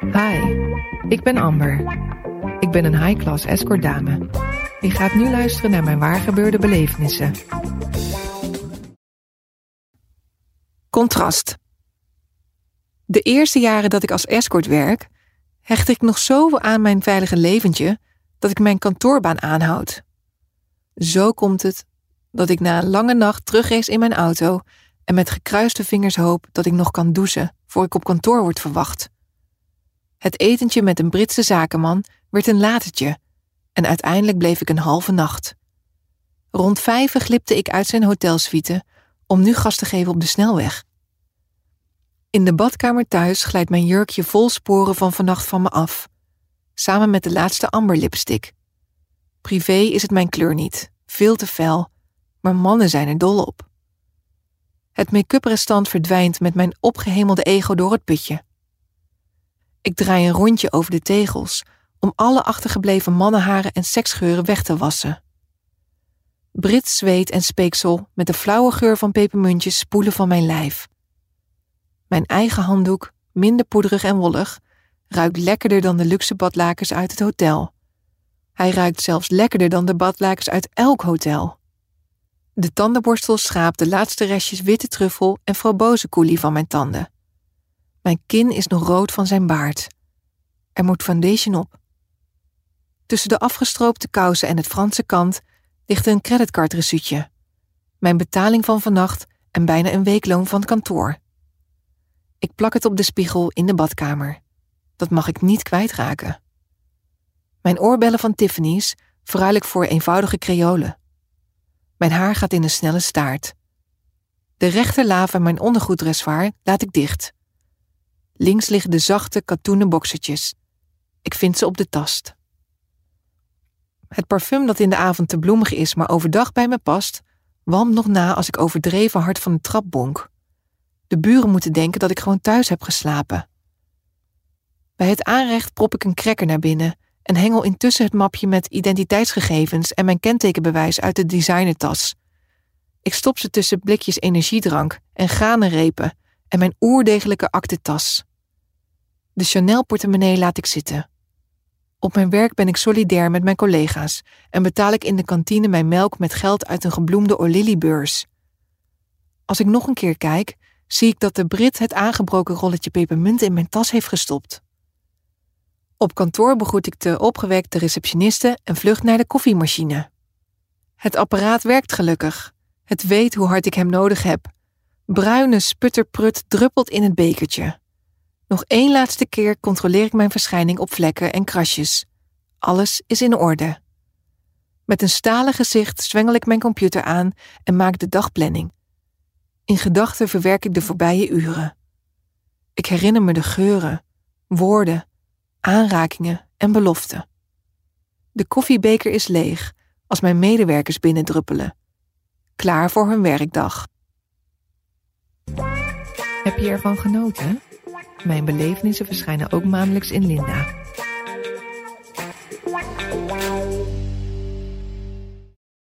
Hi, ik ben Amber. Ik ben een high-class escort dame. Je gaat nu luisteren naar mijn waargebeurde belevenissen. Contrast. De eerste jaren dat ik als escort werk, hecht ik nog zo aan mijn veilige leventje dat ik mijn kantoorbaan aanhoud. Zo komt het dat ik na een lange nacht terugrace in mijn auto en met gekruiste vingers hoop dat ik nog kan douchen voor ik op kantoor word verwacht. Het etentje met een Britse zakenman werd een latertje en uiteindelijk bleef ik een halve nacht. Rond vijf glipte ik uit zijn hotelsuite om nu gas te geven op de snelweg. In de badkamer thuis glijdt mijn jurkje vol sporen van vannacht van me af, samen met de laatste amberlipstick. Privé is het mijn kleur niet, veel te fel, maar mannen zijn er dol op. Het make-up restant verdwijnt met mijn opgehemelde ego door het putje. Ik draai een rondje over de tegels om alle achtergebleven mannenharen en seksgeuren weg te wassen. Brits zweet en speeksel met de flauwe geur van pepermuntjes spoelen van mijn lijf. Mijn eigen handdoek, minder poederig en wollig, ruikt lekkerder dan de luxe badlakens uit het hotel. Hij ruikt zelfs lekkerder dan de badlakens uit elk hotel. De tandenborstel schaapt de laatste restjes witte truffel en frambozenkoelie van mijn tanden. Mijn kin is nog rood van zijn baard. Er moet foundation op. Tussen de afgestroopte kousen en het Franse kant ligt een creditcardresuutje. Mijn betaling van vannacht en bijna een weekloon van kantoor. Ik plak het op de spiegel in de badkamer. Dat mag ik niet kwijtraken. Mijn oorbellen van Tiffany's verruil ik voor eenvoudige creolen. Mijn haar gaat in een snelle staart. De rechterla van mijn ondergoeddressoir laat ik dicht. Links liggen de zachte katoenen boksertjes. Ik vind ze op de tast. Het parfum dat in de avond te bloemig is, maar overdag bij me past, walmt nog na als ik overdreven hard van de trap bonk. De buren moeten denken dat ik gewoon thuis heb geslapen. Bij het aanrecht prop ik een cracker naar binnen en hengel intussen het mapje met identiteitsgegevens en mijn kentekenbewijs uit de designertas. Ik stop ze tussen blikjes energiedrank en granenrepen en mijn oerdegelijke aktetas. De Chanel-portemonnee laat ik zitten. Op mijn werk ben ik solidair met mijn collega's en betaal ik in de kantine mijn melk met geld uit een gebloemde O'Lilly-beurs. Als ik nog een keer kijk, zie ik dat de Brit het aangebroken rolletje pepermunt in mijn tas heeft gestopt. Op kantoor begroet ik de opgewekte receptioniste en vlucht naar de koffiemachine. Het apparaat werkt gelukkig. Het weet hoe hard ik hem nodig heb. Bruine sputterprut druppelt in het bekertje. Nog één laatste keer controleer ik mijn verschijning op vlekken en krasjes. Alles is in orde. Met een stalen gezicht zwengel ik mijn computer aan en maak de dagplanning. In gedachten verwerk ik de voorbije uren. Ik herinner me de geuren, woorden, aanrakingen en beloften. De koffiebeker is leeg als mijn medewerkers binnendruppelen. Klaar voor hun werkdag. Heb je ervan genoten? Mijn belevenissen verschijnen ook maandelijks in Linda.